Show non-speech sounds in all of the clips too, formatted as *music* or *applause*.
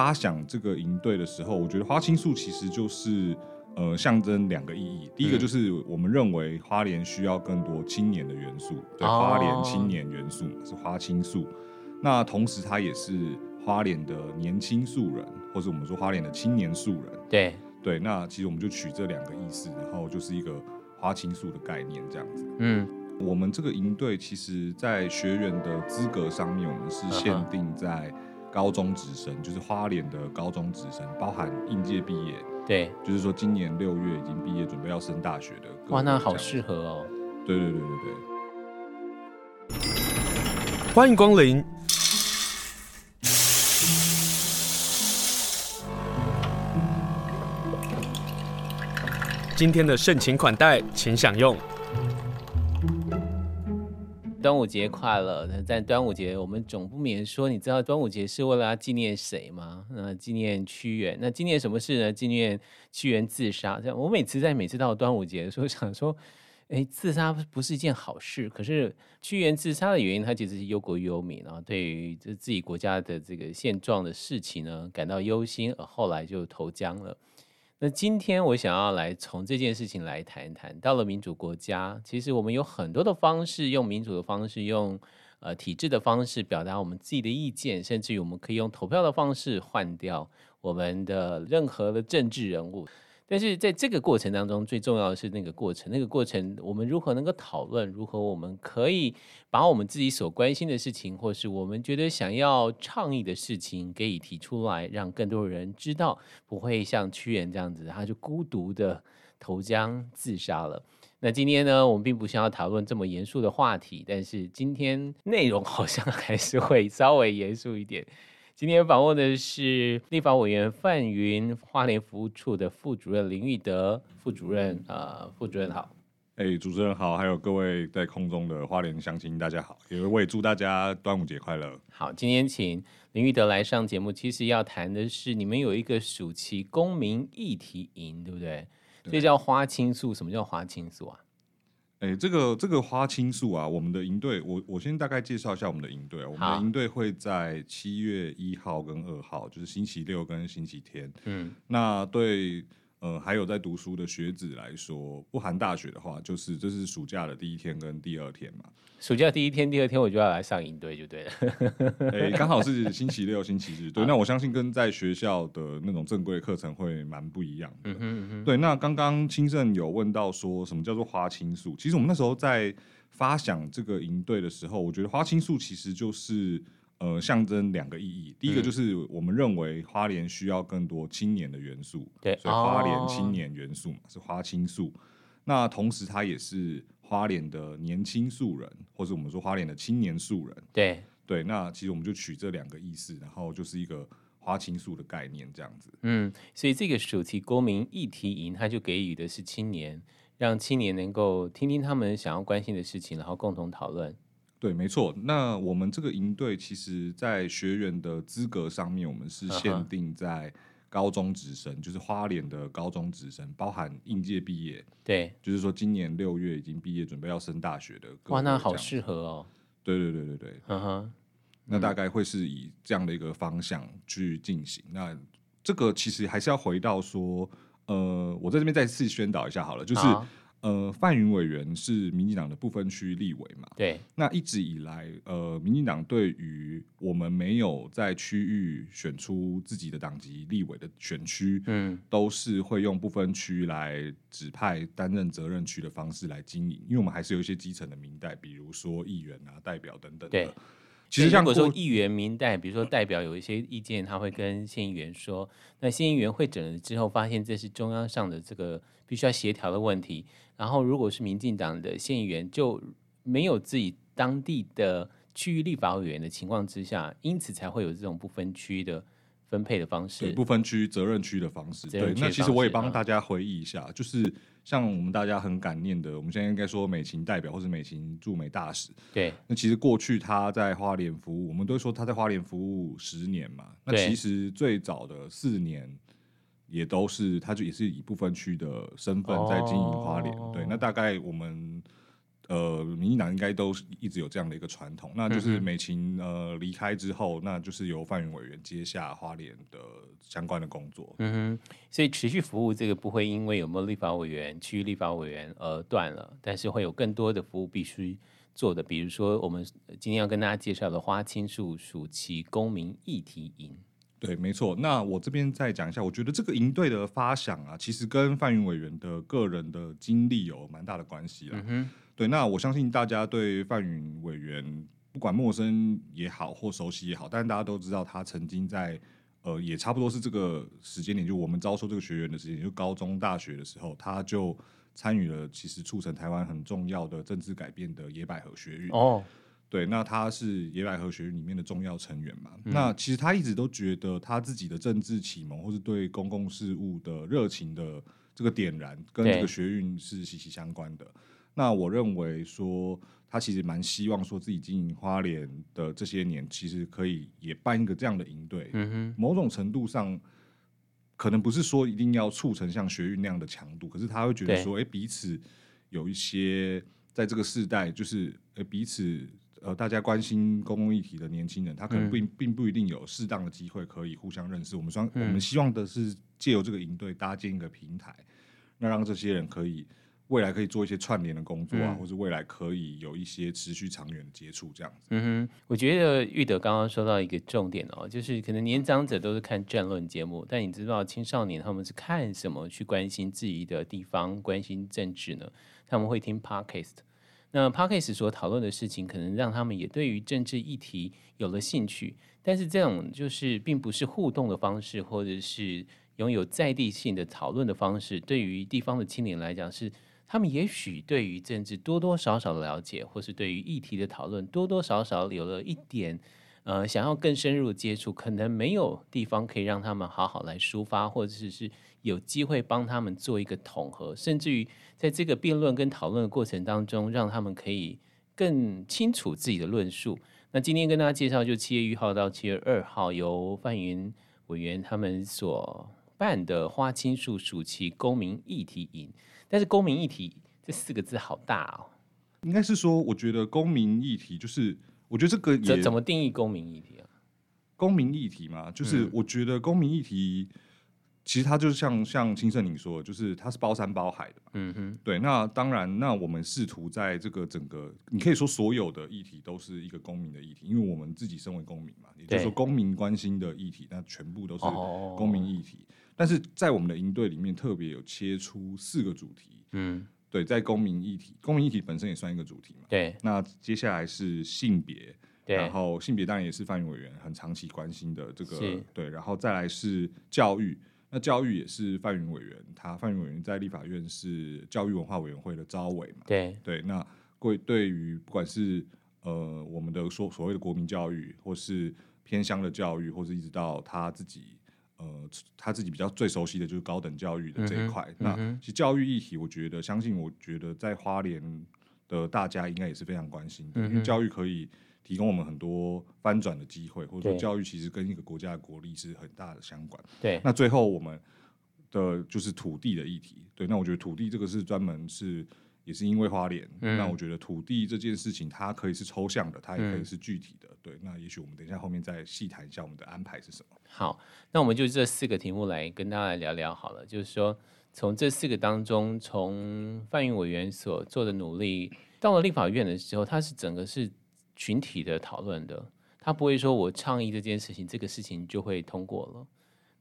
发想这个营队的时候，我觉得花青素其实就是呃象征两个意义。第一个就是我们认为花莲需要更多青年的元素，对，花莲青年元素是花青素。那同时它也是花莲的年轻素人，或者我们说花莲的青年素人。对对，那其实我们就取这两个意思，然后就是一个花青素的概念这样子。嗯。我们这个营队，其实在学员的资格上面，我们是限定在高中直升，就是花莲的高中直升，包含应届毕业。对，就是说今年六月已经毕业，准备要升大学的。哇，那好适合哦。对对对对对。欢迎光临。今天的盛情款待，请享用。端午节快乐！在端午节，我们总不免说，你知道端午节是为了纪念谁吗？那，纪念屈原。那纪念什么事呢？纪念屈原自杀。这样，我每次在每次到端午节的时候，想说，哎，自杀不是一件好事。可是屈原自杀的原因，他其实是忧国忧民，然后对于这自己国家的这个现状的事情呢，感到忧心，而后来就投江了。那今天我想要来从这件事情来谈一谈。到了民主国家，其实我们有很多的方式，用民主的方式，用呃体制的方式表达我们自己的意见，甚至于我们可以用投票的方式换掉我们的任何的政治人物。但是在这个过程当中，最重要的是那个过程。那个过程，我们如何能够讨论？如何我们可以把我们自己所关心的事情，或是我们觉得想要倡议的事情，给以提出来，让更多人知道，不会像屈原这样子，他就孤独的投江自杀了。那今天呢，我们并不想要讨论这么严肃的话题，但是今天内容好像还是会稍微严肃一点。今天访问的是立法委员范云，花莲服务处的副主任林玉德副主任，呃，副主任好，哎、欸，主持人好，还有各位在空中的花莲乡亲，大家好，也为祝大家端午节快乐。好，今天请林玉德来上节目，其实要谈的是你们有一个暑期公民议题营，对不对？这叫花青素，什么叫花青素啊？哎、欸，这个这个花青素啊，我们的营队，我我先大概介绍一下我们的营队啊。我们的营队会在七月一号跟二号，就是星期六跟星期天。嗯，那对。呃，还有在读书的学子来说，不含大学的话，就是这是暑假的第一天跟第二天嘛。暑假第一天、第二天我就要来上营队，就对了。哎、欸，刚好是 *laughs* 星期六、星期日，对。那我相信跟在学校的那种正规课程会蛮不一样的。对，那刚刚清盛有问到说什么叫做花青素？其实我们那时候在发想这个营队的时候，我觉得花青素其实就是。呃，象征两个意义。第一个就是我们认为花莲需要更多青年的元素，对，所以花莲青年元素嘛，是花青素。那同时，它也是花莲的年轻素人，或者我们说花莲的青年素人。对对，那其实我们就取这两个意思，然后就是一个花青素的概念这样子。嗯，所以这个暑期公民议题营，它就给予的是青年，让青年能够听听他们想要关心的事情，然后共同讨论。对，没错。那我们这个营队，其实在学员的资格上面，我们是限定在高中直升，uh -huh. 就是花莲的高中直升，包含应届毕业。对，就是说今年六月已经毕业，准备要升大学的。哇，那好适合哦。对对对对对。嗯哼。那大概会是以这样的一个方向去进行。Uh. 那这个其实还是要回到说，呃，我在这边再次宣导一下好了，就是。Uh -huh. 呃，范云委员是民进党的不分区立委嘛？对。那一直以来，呃，民进党对于我们没有在区域选出自己的党籍立委的选区，嗯，都是会用不分区来指派担任责任区的方式来经营，因为我们还是有一些基层的民代，比如说议员啊、代表等等的。对。其实像如果说议员民代，比如说代表有一些意见，他会跟县议员说，那县议员会诊了之后，发现这是中央上的这个必须要协调的问题。然后，如果是民进党的县议员，就没有自己当地的区域立法委员的情况之下，因此才会有这种不分区的分配的方式，对，不分区责任区的方式。对，那其实我也帮大家回忆一下，嗯，就是像我们大家很感念的，我们现在应该说美琴代表或是美琴驻美大使。对，那其实过去他在花莲服务，我们都说他在花莲服务十年嘛。那其实最早的四年。也都是，他就也是以不分区的身份在经营花莲，哦。对，那大概我们呃，民进党应该都一直有这样的一个传统，那就是美琴呃离开之后，那就是由范云委员接下花莲的相关的工作。嗯哼，所以持续服务这个不会因为有没有立法委员、区域立法委员而断了，但是会有更多的服务必须做的，比如说我们今天要跟大家介绍的花青树暑期公民议题营。对，没错。那我这边再讲一下，我觉得这个营队的发想啊，其实跟范云委员的个人的经历有蛮大的关系啦。嗯对，那我相信大家对范云委员不管陌生也好或熟悉也好，但是大家都知道他曾经在呃也差不多是这个时间点，就我们招收这个学员的时间，就高中大学的时候，他就参与了其实促成台湾很重要的政治改变的野百合学运。哦，对，那他是野百合学运里面的重要成员嘛。嗯、那其实他一直都觉得他自己的政治启蒙或是对公共事务的热情的这个点燃，跟这个学运是息息相关的。那我认为说，他其实蛮希望说自己经营花莲的这些年，其实可以也办一个这样的营队。嗯哼，某种程度上，可能不是说一定要促成像学运那样的强度，可是他会觉得说，哎，彼此有一些在这个世代，就是呃彼此呃大家关心公共议题的年轻人，他可能并并不一定有适当的机会可以互相认识。我们双我们希望的是借由这个营队搭建一个平台，那让这些人可以。未来可以做一些串联的工作啊，嗯、或者未来可以有一些持续长远的接触，这样子。嗯哼，我觉得玉德刚刚说到一个重点哦，就是可能年长者都是看政论节目，但你知道青少年他们是看什么去关心自己的地方、关心政治呢？他们会听 Podcast。那 Parkes 所讨论的事情，可能让他们也对于政治议题有了兴趣，但是这种就是并不是互动的方式，或者是拥有在地性的讨论的方式，对于地方的青年来讲是。他们也许对于政治多多少少的了解，或是对于议题的讨论多多少少有了一点，呃，想要更深入的接触，可能没有地方可以让他们好好来抒发，或者是是有机会帮他们做一个统合，甚至于在这个辩论跟讨论的过程当中，让他们可以更清楚自己的论述。那今天跟大家介绍，就七月一号到七月二号，由范云委员他们所办的花青树暑期公民议题营。但是公民议题这四个字好大哦，应该是说，我觉得公民议题就是，我觉得这个也怎怎么定义公民议题啊？公民议题嘛，就是我觉得公民议题，其实它就是像像青盛你说的，就是它是包山包海的嘛。嗯哼，对。那当然，那我们试图在这个整个，你可以说所有的议题都是一个公民的议题，因为我们自己身为公民嘛，也就是说公民关心的议题，那全部都是公民议题。哦但是在我们的营队里面，特别有切出四个主题。嗯，对，在公民议题，公民议题本身也算一个主题嘛。对。那接下来是性别，对。然后性别当然也是范云委员很长期关心的这个，是对。然后再来是教育，那教育也是范云委员，他范云委员在立法院是教育文化委员会的招委嘛。对对。那对对于不管是呃我们的所所谓的国民教育，或是偏乡的教育，或是一直到他自己。呃，他自己比较最熟悉的就是高等教育的这一块。嗯嗯、那其实教育议题，我觉得，相信我觉得在花莲的大家应该也是非常关心的，嗯、因为教育可以提供我们很多翻转的机会，或者说教育其实跟一个国家的国力是很大的相关。对。那最后我们的就是土地的议题。对。那我觉得土地这个是专门是。也是因为花莲，嗯、那我觉得土地这件事情，它可以是抽象的，它也可以是具体的。嗯、对，那也许我们等一下后面再细谈一下我们的安排是什么。好，那我们就这四个题目来跟大家来聊聊好了。就是说，从这四个当中，从范云委员所做的努力，到了立法院的时候，它是整个是群体的讨论的，他不会说我倡议这件事情，这个事情就会通过了。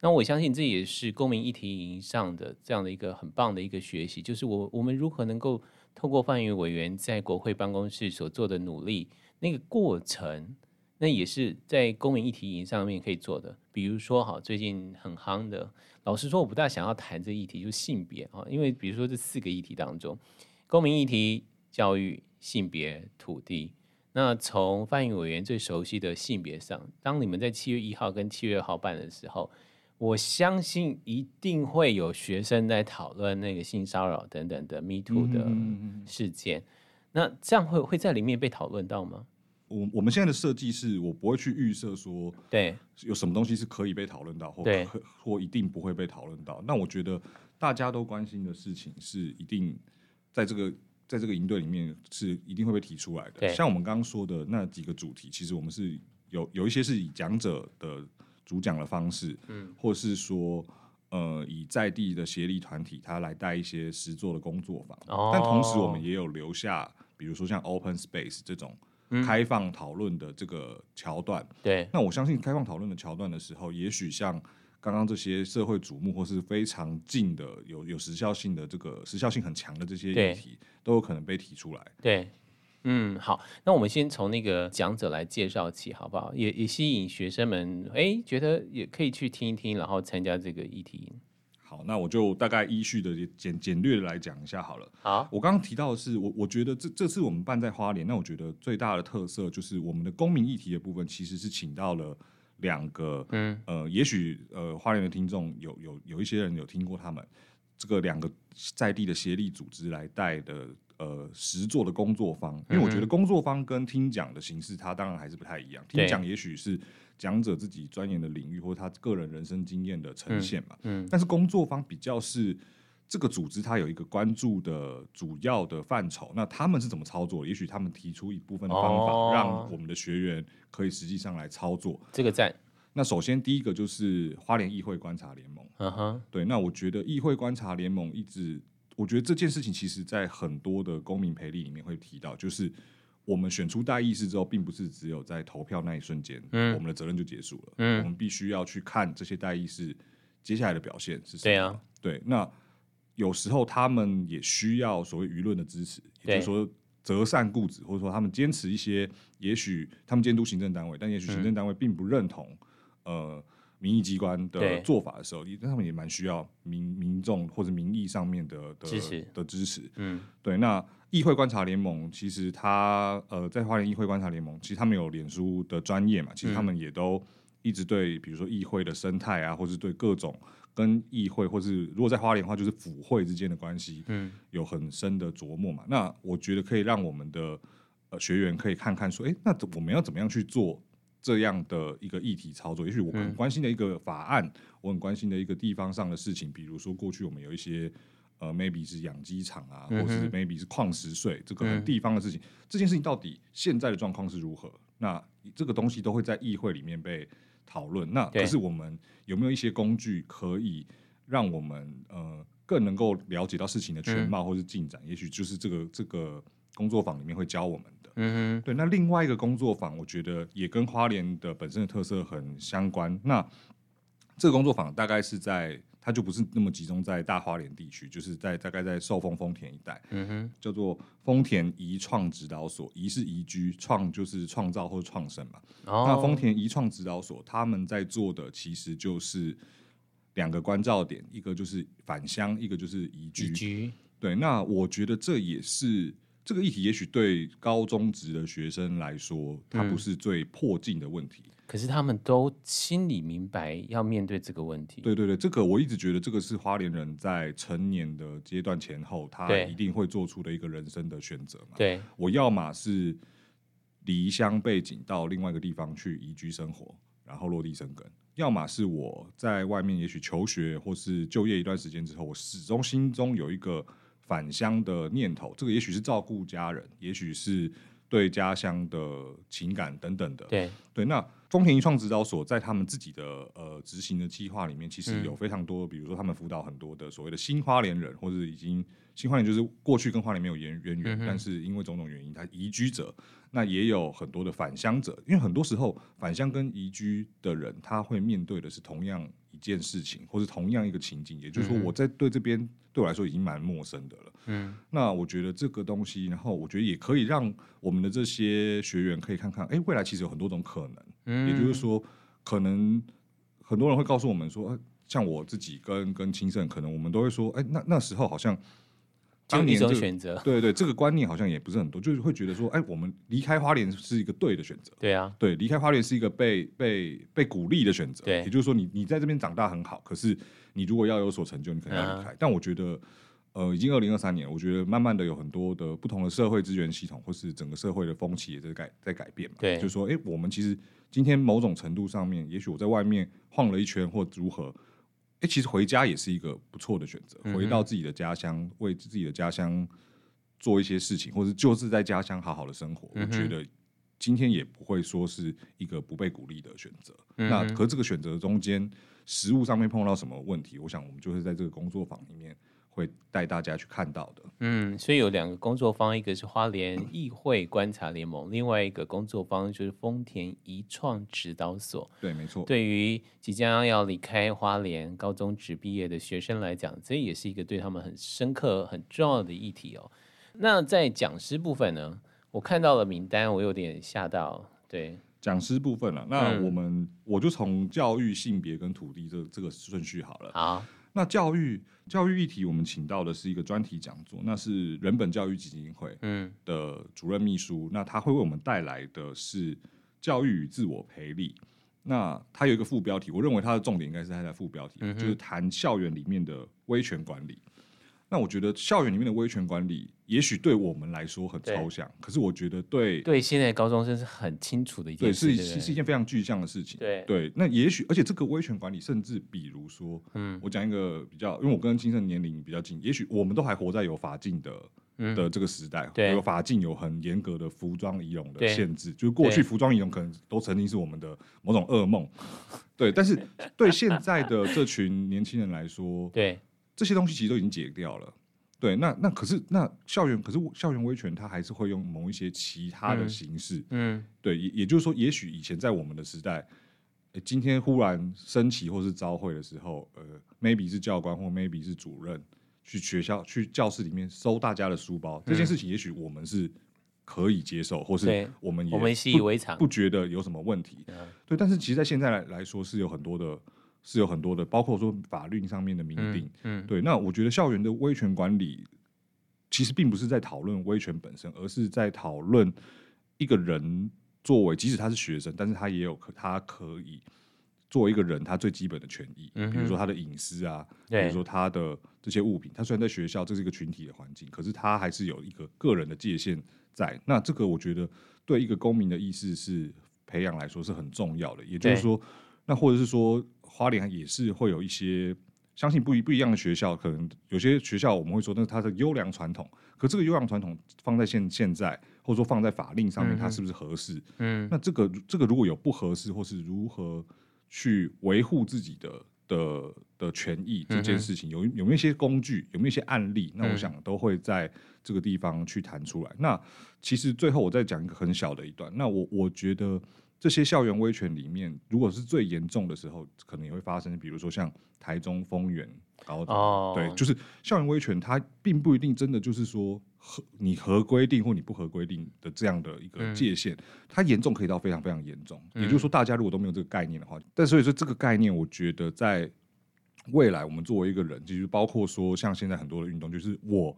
那我相信这也是公民议题营上的这样的一个很棒的一个学习，就是我我们如何能够透过范云委员在国会办公室所做的努力，那个过程，那也是在公民议题营上面可以做的。比如说，哈，最近很夯的，老实说，我不大想要谈这议题，就是性别啊，因为比如说这四个议题当中，公民议题、教育、性别、土地，那从范云委员最熟悉的性别上，当你们在七月一号跟七月二号办的时候。我相信一定会有学生在讨论那个性骚扰等等的 Me Too 的事件，嗯、那这样会会在里面被讨论到吗？我我们现在的设计是我不会去预设说，对，有什么东西是可以被讨论到，或对或一定不会被讨论到。那我觉得大家都关心的事情是一定在这个在这个营队里面是一定会被提出来的。像我们刚刚说的那几个主题，其实我们是有有一些是以讲者的主讲的方式，嗯，或是说呃以在地的协力团体他来带一些实作的工作坊，哦，但同时我们也有留下，比如说像 Open Space 这种开放讨论的这个桥段，嗯。对，那我相信开放讨论的桥段的时候，也许像。刚刚这些社会瞩目或是非常近的有有时效性的这个时效性很强的这些议题，都有可能被提出来。对，嗯，好，那我们先从那个讲者来介绍起，好不好？也也吸引学生们，哎，觉得也可以去听一听，然后参加这个议题。好，那我就大概依序的简简略的来讲一下好了。好，我刚刚提到的是，我我觉得这这次我们办在花莲，那我觉得最大的特色就是我们的公民议题的部分，其实是请到了。两个，嗯，呃，也许呃，花莲的听众有有有一些人有听过他们这个两个在地的协力组织来带的呃实作的工作坊，因为我觉得工作坊跟听讲的形式，它当然还是不太一样。听讲也许是讲者自己钻研的领域或者他个人人生经验的呈现嘛，嗯，但是工作坊比较是。这个组织它有一个关注的主要的范畴，那他们是怎么操作？也许他们提出一部分的方法，哦、让我们的学员可以实际上来操作。这个赞。那首先第一个就是花莲议会观察联盟。嗯哼。对，那我觉得议会观察联盟一直，我觉得这件事情其实在很多的公民培力里面会提到，就是我们选出代议士之后，并不是只有在投票那一瞬间，嗯，我们的责任就结束了。嗯。我们必须要去看这些代议士接下来的表现是什么。对啊。对，那。有时候他们也需要所谓舆论的支持，也就是说择善固执，或者说他们坚持一些，也许他们监督行政单位，但也许行政单位并不认同，嗯、呃，民意机关的做法的时候，他们也蛮需要民民众或者民意上面的的支持的支持。嗯，对。那议会观察联盟其实他呃，在花莲议会观察联盟，其实他们有脸书的专业嘛，其实他们也都一直对，比如说议会的生态啊，或是对各种。跟议会，或是如果在花莲的话，就是府会之间的关系，嗯，有很深的琢磨嘛。那我觉得可以让我们的呃学员可以看看说，哎，那我们要怎么样去做这样的一个议题操作？也许我很关心的一个法案，嗯、我很关心的一个地方上的事情，比如说过去我们有一些呃，maybe 是养鸡场啊，或是 maybe 是矿石税这个地方的事情，嗯、这件事情到底现在的状况是如何？那这个东西都会在议会里面被。讨论，那可是我们有没有一些工具可以让我们呃更能够了解到事情的全貌或是进展？嗯、也许就是这个这个工作坊里面会教我们的。嗯哼，对。那另外一个工作坊，我觉得也跟花莲的本身的特色很相关。那这个工作坊大概是在。它就不是那么集中在大花莲地区，就是在大概在寿丰丰田一带，嗯哼，叫做丰田移创指导所，移是移居，创就是创造或者创生嘛。哦、那丰田移创指导所他们在做的其实就是两个关照点，一个就是返乡，一个就是移居。移居对，那我觉得这也是这个议题，也许对高中职的学生来说，它不是最迫近的问题。嗯可是他们都心里明白要面对这个问题。对对对，这个我一直觉得这个是花莲人在成年的阶段前后，他一定会做出的一个人生的选择嘛。对，我要么是离乡背井到另外一个地方去移居生活，然后落地生根；要么是我在外面也许求学或是就业一段时间之后，我始终心中有一个返乡的念头。这个也许是照顾家人，也许是对家乡的情感等等的。对对，那。丰田一创指导所在他们自己的呃执行的计划里面，其实有非常多，嗯、比如说他们辅导很多的所谓的新花莲人，或者已经新花莲就是过去跟花莲没有渊渊源，嗯、但是因为种种原因他移居者，那也有很多的返乡者，因为很多时候返乡跟移居的人，他会面对的是同样一件事情，或是同样一个情景，也就是说我在对这边对我来说已经蛮陌生的了。嗯，那我觉得这个东西，然后我觉得也可以让我们的这些学员可以看看，哎，未来其实有很多种可能。嗯，也就是说，可能很多人会告诉我们说，像我自己跟跟清盛，可能我们都会说，哎，那那时候好像当年、这个、选择，对对，这个观念好像也不是很多，就是会觉得说，哎，我们离开花莲是一个对的选择。对啊，对，离开花莲是一个被被被鼓励的选择。对，也就是说你，你你在这边长大很好，可是你如果要有所成就，你可能要离开。嗯、但我觉得。呃，已经二零二三年，我觉得慢慢的有很多的不同的社会资源系统，或是整个社会的风气也在改在改变嘛。对，就是说，哎、欸，我们其实今天某种程度上面，也许我在外面晃了一圈或如何，哎、欸，其实回家也是一个不错的选择，回到自己的家乡，为自己的家乡做一些事情，或者就是在家乡好好的生活，嗯、我觉得今天也不会说是一个不被鼓励的选择。嗯、那可是这个选择中间，食物上面碰到什么问题，我想我们就是在这个工作坊里面。会带大家去看到的。嗯，所以有两个工作方，一个是花莲议会观察联盟，另外一个工作方就是丰田一创指导所。对，没错。对于即将要离开花莲高中职毕业的学生来讲，这也是一个对他们很深刻、很重要的议题哦。那在讲师部分呢，我看到了名单，我有点吓到。对，讲师部分了，那我们、嗯、我就从教育、性别跟土地这这个顺序好了。好。那教育教育议题，我们请到的是一个专题讲座，那是人本教育基金会嗯的主任秘书，嗯、那他会为我们带来的是教育与自我培力。那他有一个副标题，我认为他的重点应该是他在副标题，嗯、就是谈校园里面的威权管理。那我觉得校园里面的威权管理，也许对我们来说很抽象，可是我觉得对对现在高中生是很清楚的一件事，对，是是一件非常具象的事情。对对，那也许而且这个威权管理，甚至比如说，嗯，我讲一个比较，因为我跟金盛年龄比较近，也许我们都还活在有法禁的、嗯、的这个时代，对，有法禁有很严格的服装仪容的限制，就是过去服装仪容可能都曾经是我们的某种噩梦，*laughs* 对，但是对现在的这群年轻人来说，对这些东西其实都已经解掉了。对，那那可是那校园，可是校园威权，它还是会用某一些其他的形式。嗯，嗯对，也也就是说，也许以前在我们的时代，今天忽然升旗或是朝会的时候，呃，maybe 是教官或 maybe 是主任去学校去教室里面收大家的书包，嗯、这件事情也许我们是可以接受，或是我们也我们习以为常，不觉得有什么问题。嗯、对，但是其实，在现在来来说，是有很多的。是有很多的，包括说法律上面的明定，嗯，嗯对。那我觉得校园的威权管理，其实并不是在讨论威权本身，而是在讨论一个人作为，即使他是学生，但是他也有可他可以作为一个人他最基本的权益，嗯，比如说他的隐私啊，比如说他的这些物品，他虽然在学校这是一个群体的环境，可是他还是有一个个人的界限在。那这个我觉得对一个公民的意识是培养来说是很重要的，也就是说，那或者是说。花莲也是会有一些，相信不一不一样的学校，可能有些学校我们会说那是它的优良传统，可这个优良传统放在现现在，或者说放在法令上面，它是不是合适？嗯，那这个这个如果有不合适，或是如何去维护自己的的的权益这件事情，有有没有一些工具，有没有一些案例？那我想都会在这个地方去谈出来。那其实最后我再讲一个很小的一段，那我我觉得。这些校园威权里面，如果是最严重的时候，可能也会发生，比如说像台中丰原高中，oh. 对，就是校园威权，它并不一定真的就是说合你合规定或你不合规定的这样的一个界限，嗯、它严重可以到非常非常严重。嗯、也就是说，大家如果都没有这个概念的话，但所以说这个概念，我觉得在未来，我们作为一个人，就是包括说像现在很多的运动，就是我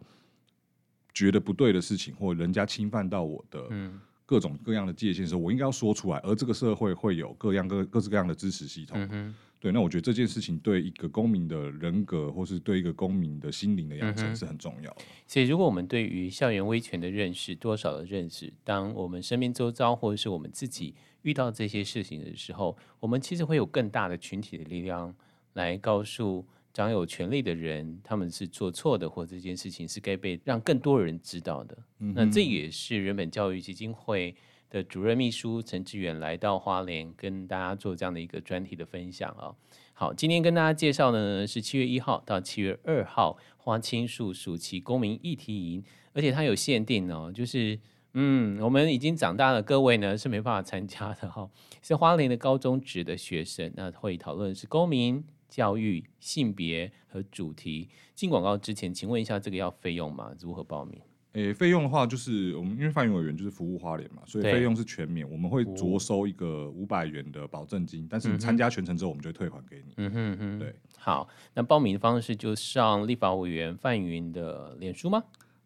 觉得不对的事情，或人家侵犯到我的。嗯各种各样的界限的时候，我应该要说出来，而这个社会会有各样各各式各样的支持系统。嗯、对，那我觉得这件事情对一个公民的人格，或是对一个公民的心灵的养成是很重要的。所以，如果我们对于校园威权的认识多少的认识，当我们身边周遭或者是我们自己遇到这些事情的时候，我们其实会有更大的群体的力量来告诉。掌有权力的人，他们是做错的，或这件事情是该被让更多人知道的。嗯、那这也是人本教育基金会的主任秘书陈志远来到花莲，跟大家做这样的一个专题的分享啊。好，今天跟大家介绍的呢是七月一号到七月二号花青树暑期公民议题营，而且它有限定哦，就是嗯，我们已经长大了，各位呢是没办法参加的哈。是花莲的高中职的学生，那会讨论是公民。教育、性别和主题。进广告之前，请问一下，这个要费用吗？如何报名？诶，费用的话，就是我们因为范云委员就是服务花莲嘛，所以费用是全免。我们会酌收一个五百元的保证金，但是你参加全程之后，我们就会退还给你。嗯哼哼，对。好，那报名的方式就上立法委员范云的脸书吗？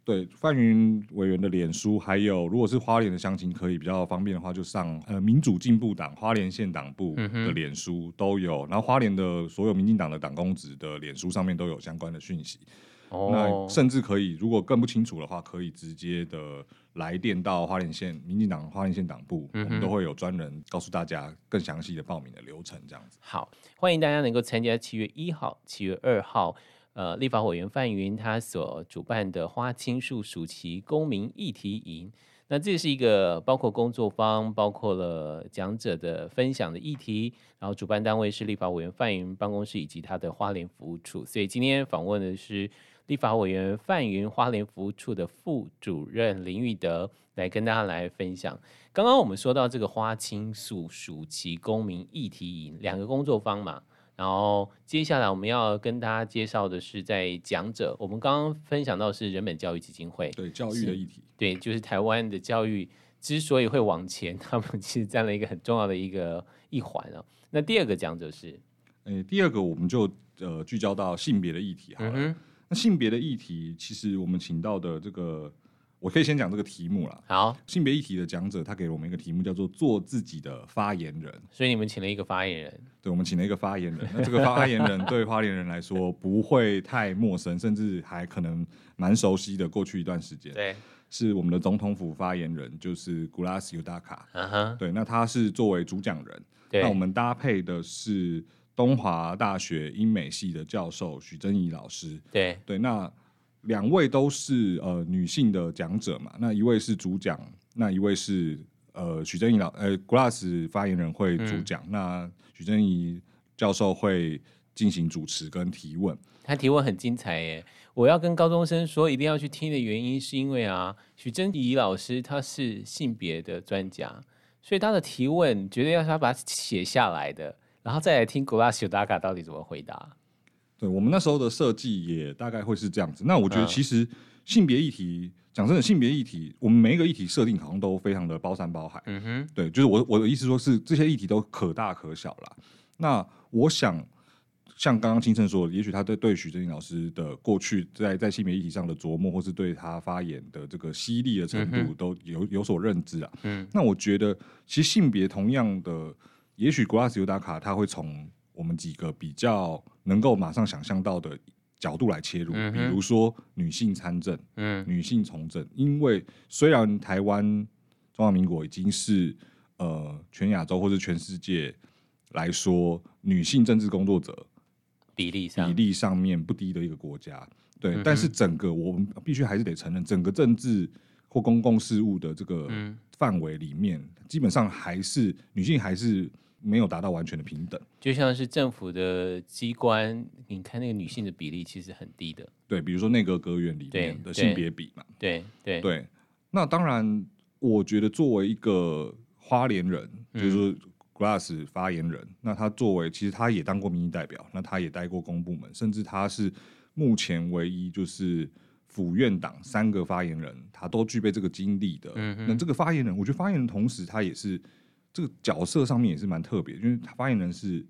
对范云委员的脸书，还有如果是花莲的乡亲，可以比较方便的话，就上呃民主进步党花莲县党部的脸书都有，然后花莲的所有民进党的党公职的脸书上面都有相关的讯息。哦，那甚至可以，如果更不清楚的话，可以直接的来电到花莲县民进党花莲县党部，嗯、我们都会有专人告诉大家更详细的报名的流程，这样子。好，欢迎大家能够参加七月一号、七月二号。呃立法委员范云他所主办的花青树暑期公民议题营。那这是一个包括工作坊，包括了讲者的分享的议题，然后主办单位是立法委员范云办公室以及他的花莲服务处，所以今天访问的是立法委员范云花莲服务处的副主任林玉德，来跟大家来分享。刚刚我们说到这个花青树暑期公民议题营，两个工作坊嘛。然后接下来我们要跟大家介绍的是，在讲者，我们刚刚分享到是人本教育基金会，对教育的议题，对，就是台湾的教育之所以会往前，*laughs* 他们其实占了一个很重要的一个一环啊。那第二个讲者是，诶，第二个我们就呃聚焦到性别的议题好了。嗯、那性别的议题，其实我们请到的这个。我可以先讲这个题目啦。好，性别议题的讲者，他给了我们一个题目，叫做“做自己的发言人”。所以你们请了一个发言人。对，我们请了一个发言人。那这个发言人 *laughs* 对花莲人来说不会太陌生，甚至还可能蛮熟悉的。过去一段时间，对，是我们的总统府发言人，就是古拉斯尤达卡。嗯哼，对，那他是作为主讲人。对，那我们搭配的是东华大学英美系的教授许珍怡老师。对，对，那。两位都是呃女性的讲者嘛，那一位是主讲，那一位是呃许珍怡老呃 Glass 发言人会主讲，嗯、那许珍怡教授会进行主持跟提问。他提问很精彩耶！我要跟高中生说一定要去听的原因，是因为啊，许珍怡老师他是性别的专家，所以他的提问绝对要他把它写下来的，然后再来听 Glass 尤达卡到底怎么回答。对，我们那时候的设计也大概会是这样子。那我觉得其实性别议题，讲真的，性别议题，我们每一个议题设定好像都非常的包山包海。嗯哼，对，就是我我的意思说是这些议题都可大可小啦。那我想像刚刚清盛说的，也许他对对许珍怡老师的过去在在性别议题上的琢磨，或是对他发言的这个犀利的程度都有有所认知啊。嗯，那我觉得其实性别同样的，也许 Grass 尤达卡他会从。我们几个比较能够马上想象到的角度来切入，嗯、比如说女性参政，嗯，女性从政，因为虽然台湾中华民国已经是呃全亚洲或者全世界来说女性政治工作者比例上。比例上面不低的一个国家，对，嗯、但是整个我们必须还是得承认，整个政治或公共事务的这个范围里面，嗯、基本上还是女性还是。没有达到完全的平等，就像是政府的机关，你看那个女性的比例其实很低的。对，比如说内阁阁员里面的性别比嘛。对对。那当然，我觉得作为一个花莲人，嗯、就是说 Glass 发言人，那他作为其实他也当过民意代表，那他也待过公部门，甚至他是目前唯一就是府院党三个发言人，他都具备这个经历的。那这个发言人，我觉得发言人同时他也是。这个角色上面也是蛮特别，因为他发言人是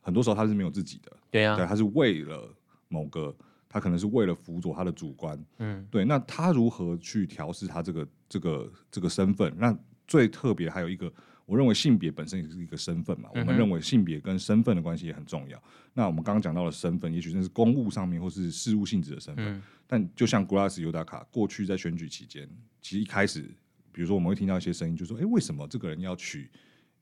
很多时候他是没有自己的，对啊，对，他是为了某个，他可能是为了辅佐他的主观，嗯，对，那他如何去调试他这个这个这个身份？那最特别还有一个，我认为性别本身也是一个身份嘛，嗯、我们认为性别跟身份的关系也很重要。那我们刚刚讲到了身份，也许那是公务上面或是事务性质的身份，嗯、但就像 Glass 尤达卡过去在选举期间，其实一开始。比如说，我们会听到一些声音，就说：“哎，为什么这个人要取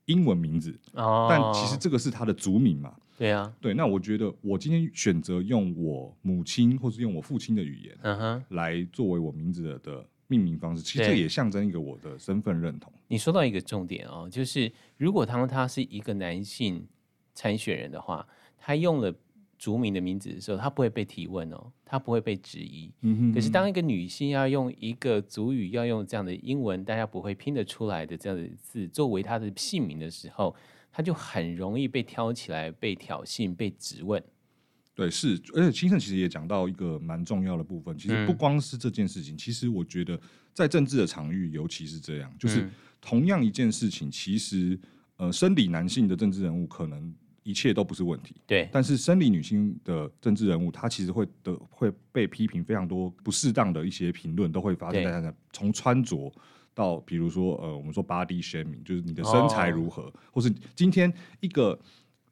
英文名字？”哦，但其实这个是他的族名嘛。对啊，对。那我觉得，我今天选择用我母亲或是用我父亲的语言，嗯哼，来作为我名字的的命名方式，其实这也象征一个我的身份认同。你说到一个重点哦，就是如果当他是一个男性参选人的话，他用了。族名的名字的时候，他不会被提问哦，他不会被质疑。嗯哼嗯。可是当一个女性要用一个族语，要用这样的英文，大家不会拼得出来的这样的字作为她的姓名的时候，她就很容易被挑起来、被挑衅、被质问。对，是，而且清盛其实也讲到一个蛮重要的部分。其实不光是这件事情，嗯、其实我觉得在政治的场域，尤其是这样，就是同样一件事情，其实呃，生理男性的政治人物可能。一切都不是问题，对。但是生理女性的政治人物，她其实会的会被批评非常多不适当的一些评论，都会发生在她从穿着到，比如说呃，我们说 body shaming，就是你的身材如何，哦、或是今天一个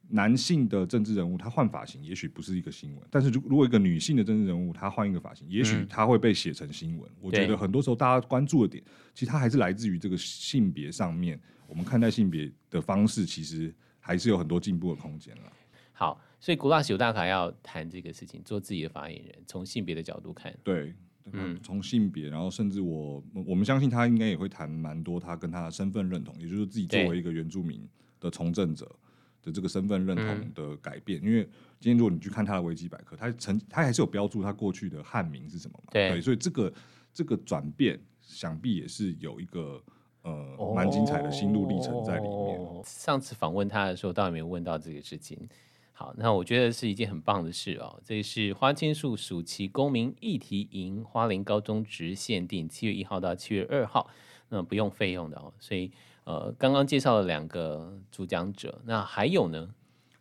男性的政治人物他换发型，也许不是一个新闻，但是如如果一个女性的政治人物她换一个发型，也许她会被写成新闻。嗯、我觉得很多时候大家关注的点，其实它还是来自于这个性别上面，我们看待性别的方式，其实。还是有很多进步的空间了。好，所以古拉西尤大卡要谈这个事情，做自己的发言人，从性别的角度看。对，嗯，从性别，然后甚至我我们相信他应该也会谈蛮多他跟他的身份认同，也就是自己作为一个原住民的从政者的这个身份认同的改变。嗯、因为今天如果你去看他的维基百科，他曾他还是有标注他过去的汉名是什么嘛？对，对，所以这个这个转变想必也是有一个呃蛮精彩的心路历程在里面。哦、上次访问他的时候，倒也没有问到这个事情。好，那我觉得是一件很棒的事哦。这是花千树暑期公民议题营花莲高中职限定，七月一号到七月二号，那不用费用的哦。所以呃，刚刚介绍了两个主讲者，那还有呢？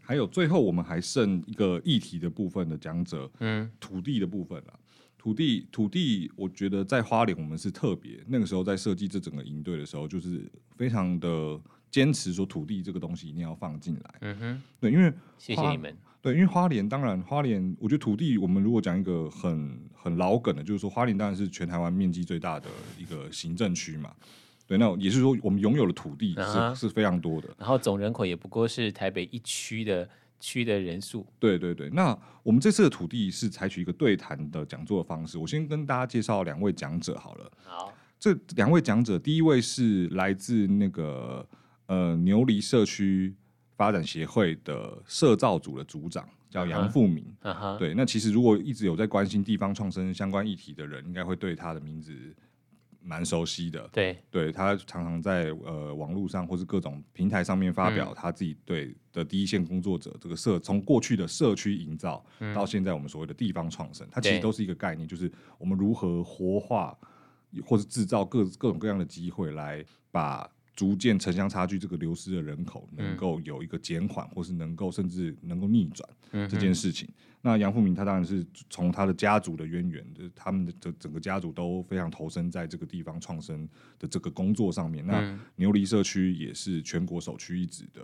还有最后我们还剩一个议题的部分的讲者，嗯，土地的部分了。土地，土地，我觉得在花莲我们是特别，那个时候在设计这整个营队的时候，就是非常的。坚持说土地这个东西一定要放进来。嗯哼，对，因为谢谢你们。对，因为花莲当然花莲，我觉得土地，我们如果讲一个很很老梗的，就是说花莲当然是全台湾面积最大的一个行政区嘛。对，那也是说我们拥有的土地是、uh-huh. 是非常多的，然后总人口也不过是台北一区的区的人数。对对对，那我们这次的土地是采取一个对谈的讲座的方式。我先跟大家介绍两位讲者好了。好，这两位讲者，第一位是来自那个。呃，牛犁社区发展协会的社造组的组长叫杨富明。Uh -huh. 对，那其实如果一直有在关心地方创生相关议题的人，应该会对他的名字蛮熟悉的。对，对他常常在呃网络上或是各种平台上面发表他自己对的第一线工作者这个社，从过去的社区营造到现在我们所谓的地方创生，它其实都是一个概念，就是我们如何活化或是制造各各种各样的机会来把。逐渐城乡差距这个流失的人口能够有一个减缓，或是能够甚至能够逆转这件事情。那杨富明他当然是从他的家族的渊源，就是他们的整个家族都非常投身在这个地方创生的这个工作上面。那牛犁社区也是全国首屈一指的，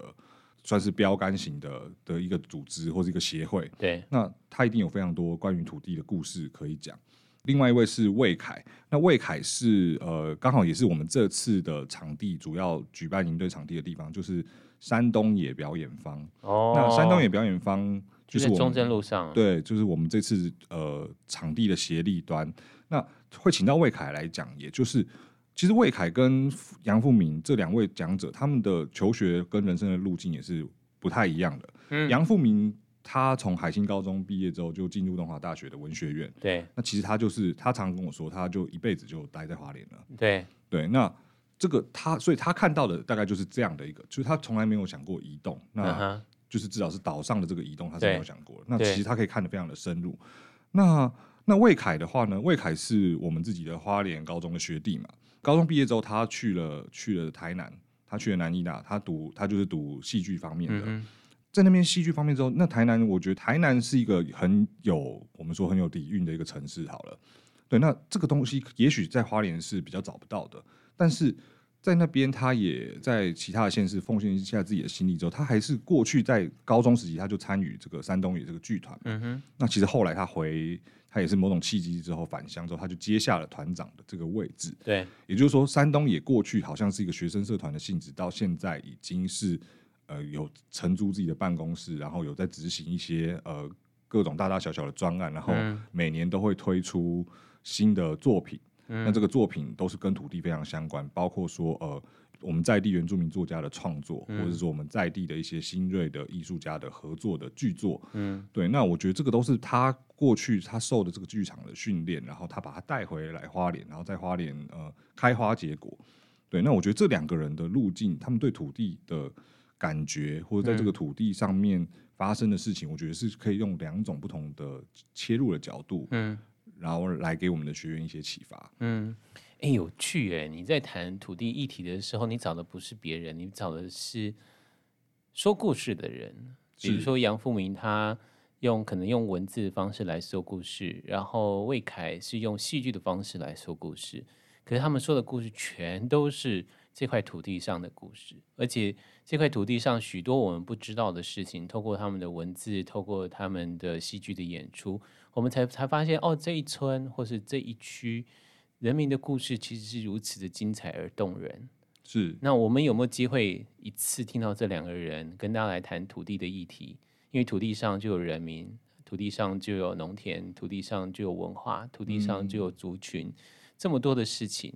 算是标杆型的的一个组织或是一个协会。对，那他一定有非常多关于土地的故事可以讲。另外一位是魏凯，那魏凯是呃，刚好也是我们这次的场地主要举办营队场地的地方，就是山东野表演方。哦，那山东野表演方就是中正路上，对，就是我们这次呃场地的协力端。那会请到魏凯来讲，也就是其实魏凯跟杨富明这两位讲者，他们的求学跟人生的路径也是不太一样的。嗯，杨富明。他从海星高中毕业之后，就进入东华大学的文学院。对，那其实他就是他常跟我说，他就一辈子就待在花莲了。对对，那这个他，所以他看到的大概就是这样的一个，就是他从来没有想过移动，那就是至少是岛上的这个移动，他是没有想过。那其实他可以看得非常的深入。那那魏凯的话呢？魏凯是我们自己的花莲高中的学弟嘛。高中毕业之后，他去了去了台南，他去了南艺大，他读他就是读戏剧方面的。嗯在那边戏剧方面之后，那台南我觉得台南是一个很有我们说很有底蕴的一个城市。好了，对，那这个东西也许在花莲是比较找不到的，但是在那边他也在其他的县市奉献一下自己的心力之后，他还是过去在高中时期他就参与这个山东野这个剧团。嗯哼，那其实后来他回他也是某种契机之后返乡之后，他就接下了团长的这个位置。对，也就是说山东野过去好像是一个学生社团的性质，到现在已经是。呃，有承租自己的办公室，然后有在执行一些呃各种大大小小的专案，然后每年都会推出新的作品。嗯、那这个作品都是跟土地非常相关，包括说呃我们在地原住民作家的创作，嗯、或者说我们在地的一些新锐的艺术家的合作的剧作。嗯，对。那我觉得这个都是他过去他受的这个剧场的训练，然后他把他带回来花莲，然后在花莲呃开花结果。对，那我觉得这两个人的路径，他们对土地的。感觉或者在这个土地上面发生的事情，嗯，我觉得是可以用两种不同的切入的角度，嗯，然后来给我们的学员一些启发。嗯，哎，有趣哎！你在谈土地议题的时候，你找的不是别人，你找的是说故事的人。比如说杨富明，他用可能用文字的方式来说故事，然后魏凯是用戏剧的方式来说故事。可是他们说的故事全都是这块土地上的故事，而且这块土地上许多我们不知道的事情，透过他们的文字，透过他们的戏剧的演出，我们才才发现哦，这一村或是这一区人民的故事其实是如此的精彩而动人。是，那我们有没有机会一次听到这两个人跟大家来谈土地的议题？因为土地上就有人民，土地上就有农田，土地上就有文化，土地上就有族群，嗯、这么多的事情，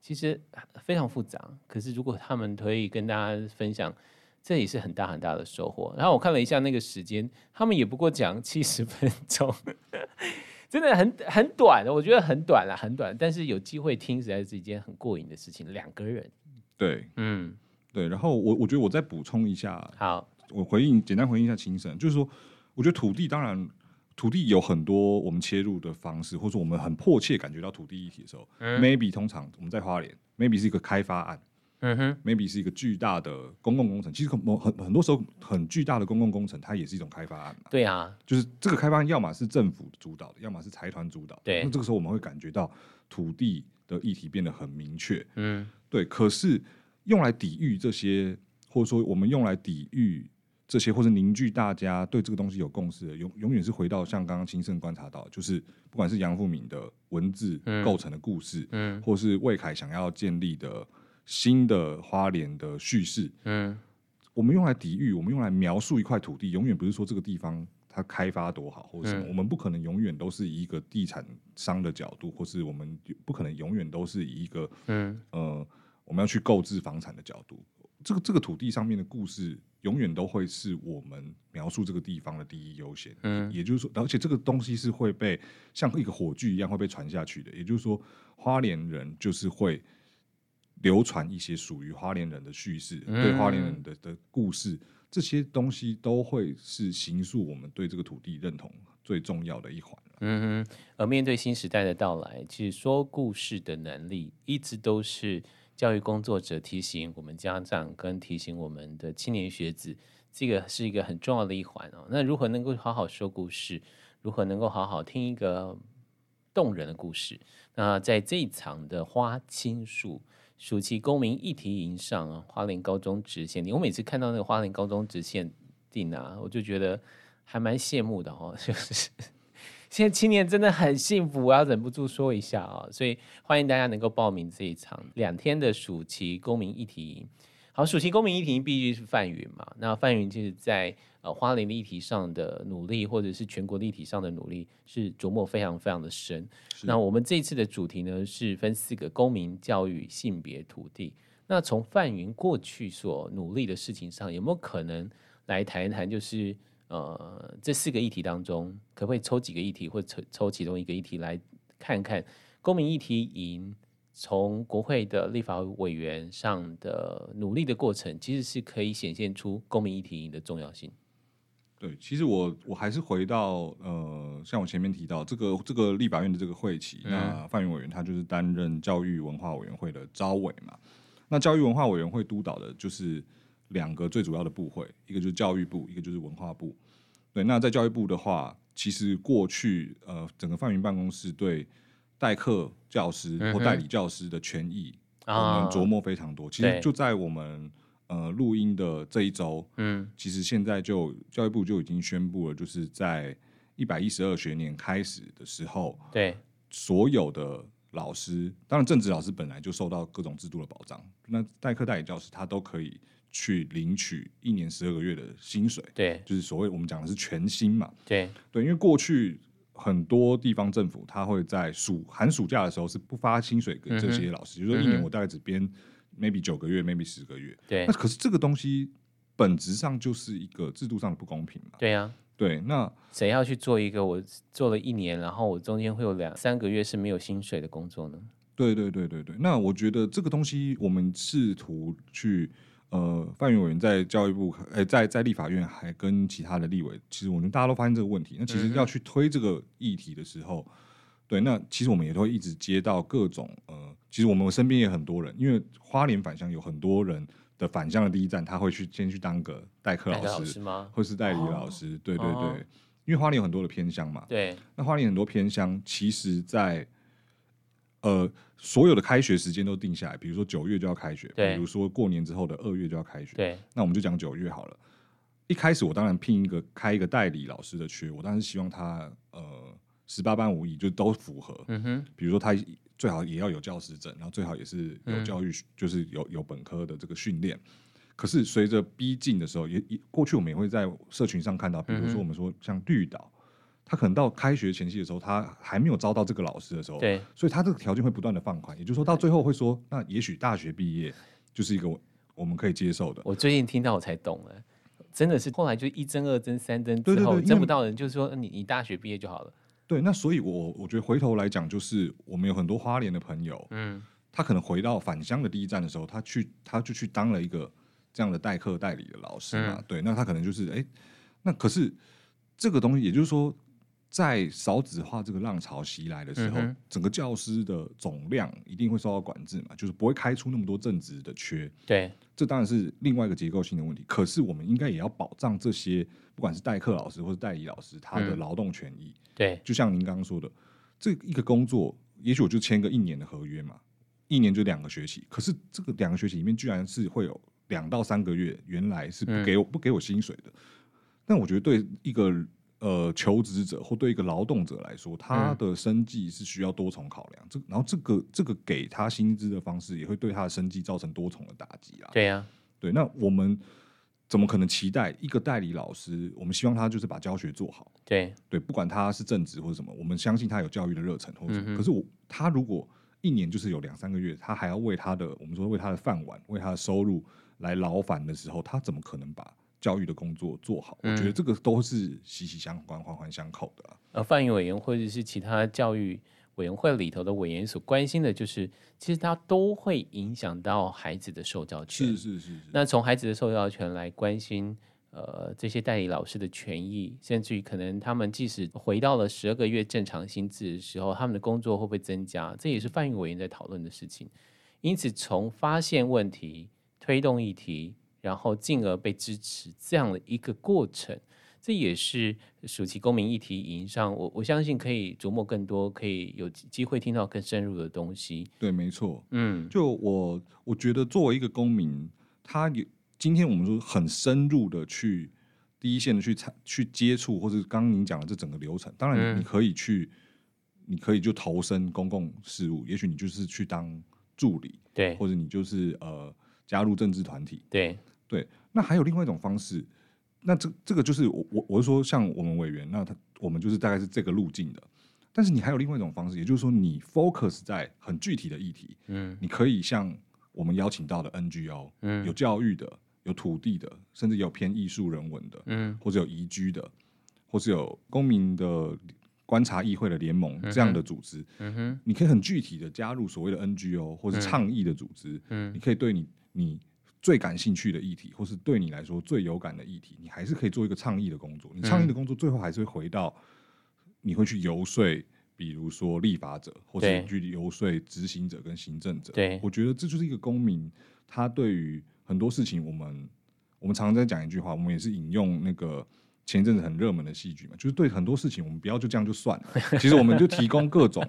其实非常复杂。可是如果他们可以跟大家分享，这也是很大很大的收获。然后我看了一下那个时间，他们也不过讲 *laughs* 七十分钟，真的很很短的，我觉得很短了，很短。但是有机会听，实在是一件很过瘾的事情。两个人，对，嗯，对。然后我我觉得我再补充一下，好，我回应简单回应一下清盛，就是说，我觉得土地当然土地有很多我们切入的方式，或者说我们很迫切感觉到土地议题的时候、嗯、，maybe 通常我们在花莲，maybe 是一个开发案。嗯哼，maybe 是一个巨大的公共工程，其实很很很多时候很巨大的公共工程，它也是一种开发案嘛。对啊，就是这个开发案，要么是政府主导的，要么是财团主导的。对，那这个时候我们会感觉到土地的议题变得很明确。嗯，对。可是用来抵御这些，或者说我们用来抵御这些，或是凝聚大家对这个东西有共识的，永永远是回到像刚刚清盛观察到，就是不管是杨富敏的文字构成的故事，嗯，嗯或是魏凯想要建立的。新的花莲的叙事，嗯，我们用来抵御，我们用来描述一块土地，永远不是说这个地方它开发多好，或者什么，嗯、我们不可能永远都是以一个地产商的角度，或是我们不可能永远都是以一个，嗯。呃，我们要去购置房产的角度，这个这个土地上面的故事，永远都会是我们描述这个地方的第一优先，嗯，也就是说，而且这个东西是会被像一个火炬一样会被传下去的，也就是说，花莲人就是会。流传一些属于花莲人的叙事，嗯、对花莲人的的故事，这些东西都会是形塑我们对这个土地认同最重要的一环。嗯哼，而面对新时代的到来，其实说故事的能力一直都是教育工作者提醒我们家长跟提醒我们的青年学子，这个是一个很重要的一环哦。那如何能够好好说故事？如何能够好好听一个动人的故事？那在这一场的花青树。暑期公民议题营上啊，花莲高中直线定。我每次看到那个花莲高中直线定啊，我就觉得还蛮羡慕的哦。*laughs* 就是现在青年真的很幸福，我要忍不住说一下啊。所以欢迎大家能够报名这一场两天的暑期公民议题营。好，暑期公民议题必须是范云嘛？那范云就是在呃花莲议题上的努力，或者是全国议题上的努力，是琢磨非常非常的深。那我们这一次的主题呢，是分四个：公民、教育、性别、土地。那从范云过去所努力的事情上，有没有可能来谈一谈？就是呃这四个议题当中，可不可以抽几个议题，或者抽抽其中一个议题来看看公民议题营？从国会的立法委员上的努力的过程，其实是可以显现出公民议题的重要性。对，其实我我还是回到呃，像我前面提到这个这个立法院的这个会期，嗯、那范云委员他就是担任教育文化委员会的招委嘛。那教育文化委员会督导的就是两个最主要的部会，一个就是教育部，一个就是文化部。对，那在教育部的话，其实过去呃，整个范云办公室对。代课教师或代理教师的权益，嗯、我们琢磨非常多。哦、其实就在我们对呃录音的这一周，嗯，其实现在就教育部就已经宣布了，就是在一百一十二学年开始的时候，对所有的老师，当然正职老师本来就受到各种制度的保障，那代课代理教师他都可以去领取一年十二个月的薪水，对，就是所谓我们讲的是全薪嘛，对对，因为过去。很多地方政府，他会在暑寒暑假的时候是不发薪水给这些老师，就是说一年我大概只编 maybe 九个月，maybe 十个月。对，那可是这个东西本质上就是一个制度上的不公平嘛。对呀、啊，对，那谁要去做一个我做了一年，然后我中间会有两三个月是没有薪水的工作呢？对对对对对，那我觉得这个东西我们试图去。呃，范云委员在教育部，哎、欸，在在立法院还跟其他的立委，其实我们大家都发现这个问题。那其实要去推这个议题的时候，嗯、对，那其实我们也都会一直接到各种呃，其实我们身边也很多人，因为花莲返乡有很多人的返乡的第一站，他会去先去当个代课老师，老师吗？或是代理老师，哦、对对对，哦、因为花莲有很多的偏乡嘛，对，那花莲很多偏乡，其实在。呃，所有的开学时间都定下来，比如说九月就要开学，比如说过年之后的二月就要开学，对，那我们就讲九月好了。一开始我当然聘一个开一个代理老师的缺，我当然希望他呃十八般武艺就都符合，嗯哼，比如说他最好也要有教师证，然后最好也是有教育，嗯、就是有有本科的这个训练。可是随着逼近的时候，也也过去我们也会在社群上看到，比如说我们说像绿岛，他可能到开学前期的时候，他还没有招到这个老师的时候，对，所以他这个条件会不断的放宽，也就是说到最后会说，那也许大学毕业就是一个我们可以接受的。我最近听到我才懂了，真的是后来就一争、二争、三争之后争不到人，就是说你你大学毕业就好了。对，那所以我，我我觉得回头来讲，就是我们有很多花莲的朋友，嗯，他可能回到返乡的第一站的时候，他去他就去当了一个。这样的代课代理的老师嘛，嗯、对，那他可能就是哎，那可是这个东西，也就是说，在少子化这个浪潮袭来的时候，嗯、整个教师的总量一定会受到管制嘛，就是不会开出那么多正职的缺。对，这当然是另外一个结构性的问题。可是我们应该也要保障这些，不管是代课老师或是代理老师，他的劳动权益。嗯、对，就像您刚刚说的，这一个工作，也许我就签个一年的合约嘛，一年就两个学期。可是这个两个学期里面，居然是会有。两到三个月，原来是不给我、嗯、不给我薪水的。但我觉得对一个呃求职者或对一个劳动者来说，他的生计是需要多重考量。这、嗯、然后这个这个给他薪资的方式，也会对他的生计造成多重的打击啊。对呀，对。那我们怎么可能期待一个代理老师？我们希望他就是把教学做好。对对，不管他是正职或者什么，我们相信他有教育的热忱或者什么。嗯、可是我他如果一年就是有两三个月，他还要为他的我们说为他的饭碗，为他的收入。来劳烦的时候，他怎么可能把教育的工作做好？嗯、我觉得这个都是息息相关、环环相扣的、啊。而饭运委员或者是其他教育委员会里头的委员所关心的，就是其实他都会影响到孩子的受教权。是是是，是。那从孩子的受教权来关心，呃，这些代理老师的权益，甚至于可能他们即使回到了十二个月正常薪资的时候，他们的工作会不会增加？这也是范运委员在讨论的事情。因此，从发现问题。推动议题，然后进而被支持这样的一个过程，这也是暑期公民议题营上，我我相信可以琢磨更多，可以有机会听到更深入的东西。对，没错，嗯，就我我觉得作为一个公民，他有今天我们说很深入的去第一线的去参去接触，或者刚刚您讲的这整个流程，当然你可以去，嗯、你可以就投身公共事务，也许你就是去当助理，对，或者你就是呃。加入政治团体，对对，那还有另外一种方式，那这这个就是我我我是说，像我们委员，那他我们就是大概是这个路径的。但是你还有另外一种方式，也就是说，你 focus 在很具体的议题，嗯，你可以像我们邀请到的 NGO，嗯，有教育的，有土地的，甚至有偏艺术人文的，嗯，或者有宜居的，或是有公民的观察议会的联盟这样的组织，嗯哼，你可以很具体的加入所谓的 NGO 或是倡议的组织，嗯，你可以对你。你最感兴趣的议题，或是对你来说最有感的议题，你还是可以做一个倡议的工作。你倡议的工作最后还是会回到，你会去游说，比如说立法者，或是去游说执行者跟行政者。对，我觉得这就是一个公民，他对于很多事情，我们我们常常在讲一句话，我们也是引用那个前一阵子很热门的戏剧嘛，就是对很多事情，我们不要就这样就算了。*laughs* 其实我们就提供各种，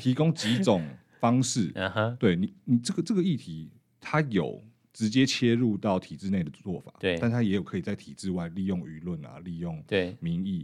提供几种方式。*laughs* 对你，你这个这个议题。它有直接切入到体制内的做法，对，但他也有可以在体制外利用舆论啊，利用对民意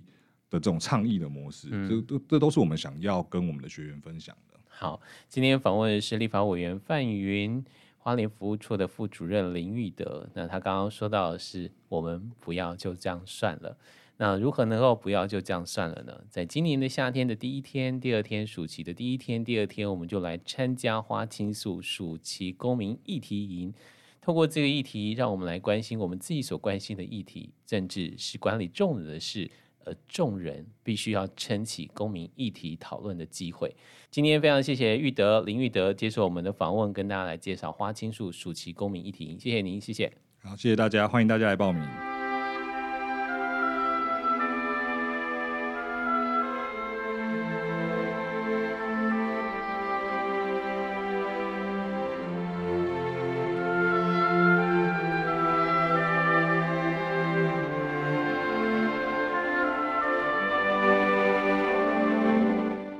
的这种倡议的模式，这都这都是我们想要跟我们的学员分享的。好，今天访问的是立法委员范云，花莲服务处的副主任林玉德。那他刚刚说到的是，我们不要就这样算了。那如何能够不要就这样算了呢？在今年的夏天的第一天、第二天，暑期的第一天、第二天，我们就来参加花青素暑期公民议题营。透过这个议题，让我们来关心我们自己所关心的议题。政治是管理众人的事，而众人必须要撑起公民议题讨论的机会。今天非常谢谢玉德林玉德接受我们的访问，跟大家来介绍花青素暑期公民议题。谢谢您，谢谢。好，谢谢大家，欢迎大家来报名。